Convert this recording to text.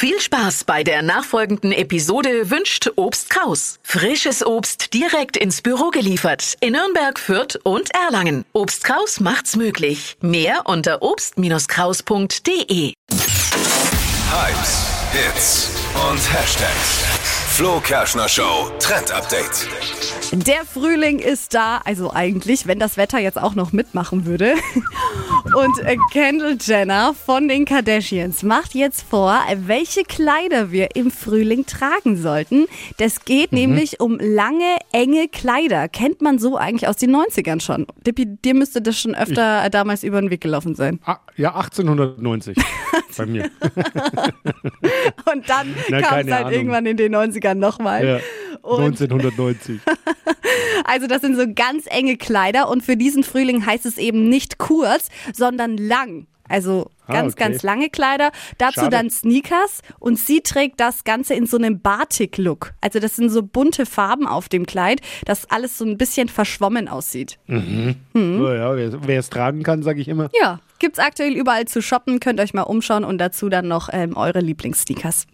Viel Spaß bei der nachfolgenden Episode wünscht Obst Kraus. Frisches Obst direkt ins Büro geliefert in Nürnberg, Fürth und Erlangen. Obst Kraus macht's möglich. Mehr unter obst-kraus.de. Hypes, Hits und Hashtags. Flo Kerschner Show Trend Update. Der Frühling ist da, also eigentlich, wenn das Wetter jetzt auch noch mitmachen würde. Und äh, Kendall Jenner von den Kardashians macht jetzt vor, welche Kleider wir im Frühling tragen sollten. Das geht nämlich um lange, enge Kleider. Kennt man so eigentlich aus den 90ern schon. Dippi, dir müsste das schon öfter äh, damals über den Weg gelaufen sein. Ah, ja, 1890 bei mir. Und dann kam es halt Ahnung. irgendwann in den 90ern nochmal. Ja, Und 1990. Also das sind so ganz enge Kleider und für diesen Frühling heißt es eben nicht kurz, sondern lang. Also Ah, ganz, okay. ganz lange Kleider. Dazu Schade. dann Sneakers und sie trägt das Ganze in so einem Batik-Look. Also das sind so bunte Farben auf dem Kleid, dass alles so ein bisschen verschwommen aussieht. So, ja, wer wer es tragen kann, sage ich immer. Ja, gibt's aktuell überall zu shoppen, könnt euch mal umschauen und dazu dann noch ähm, eure Lieblingssneakers.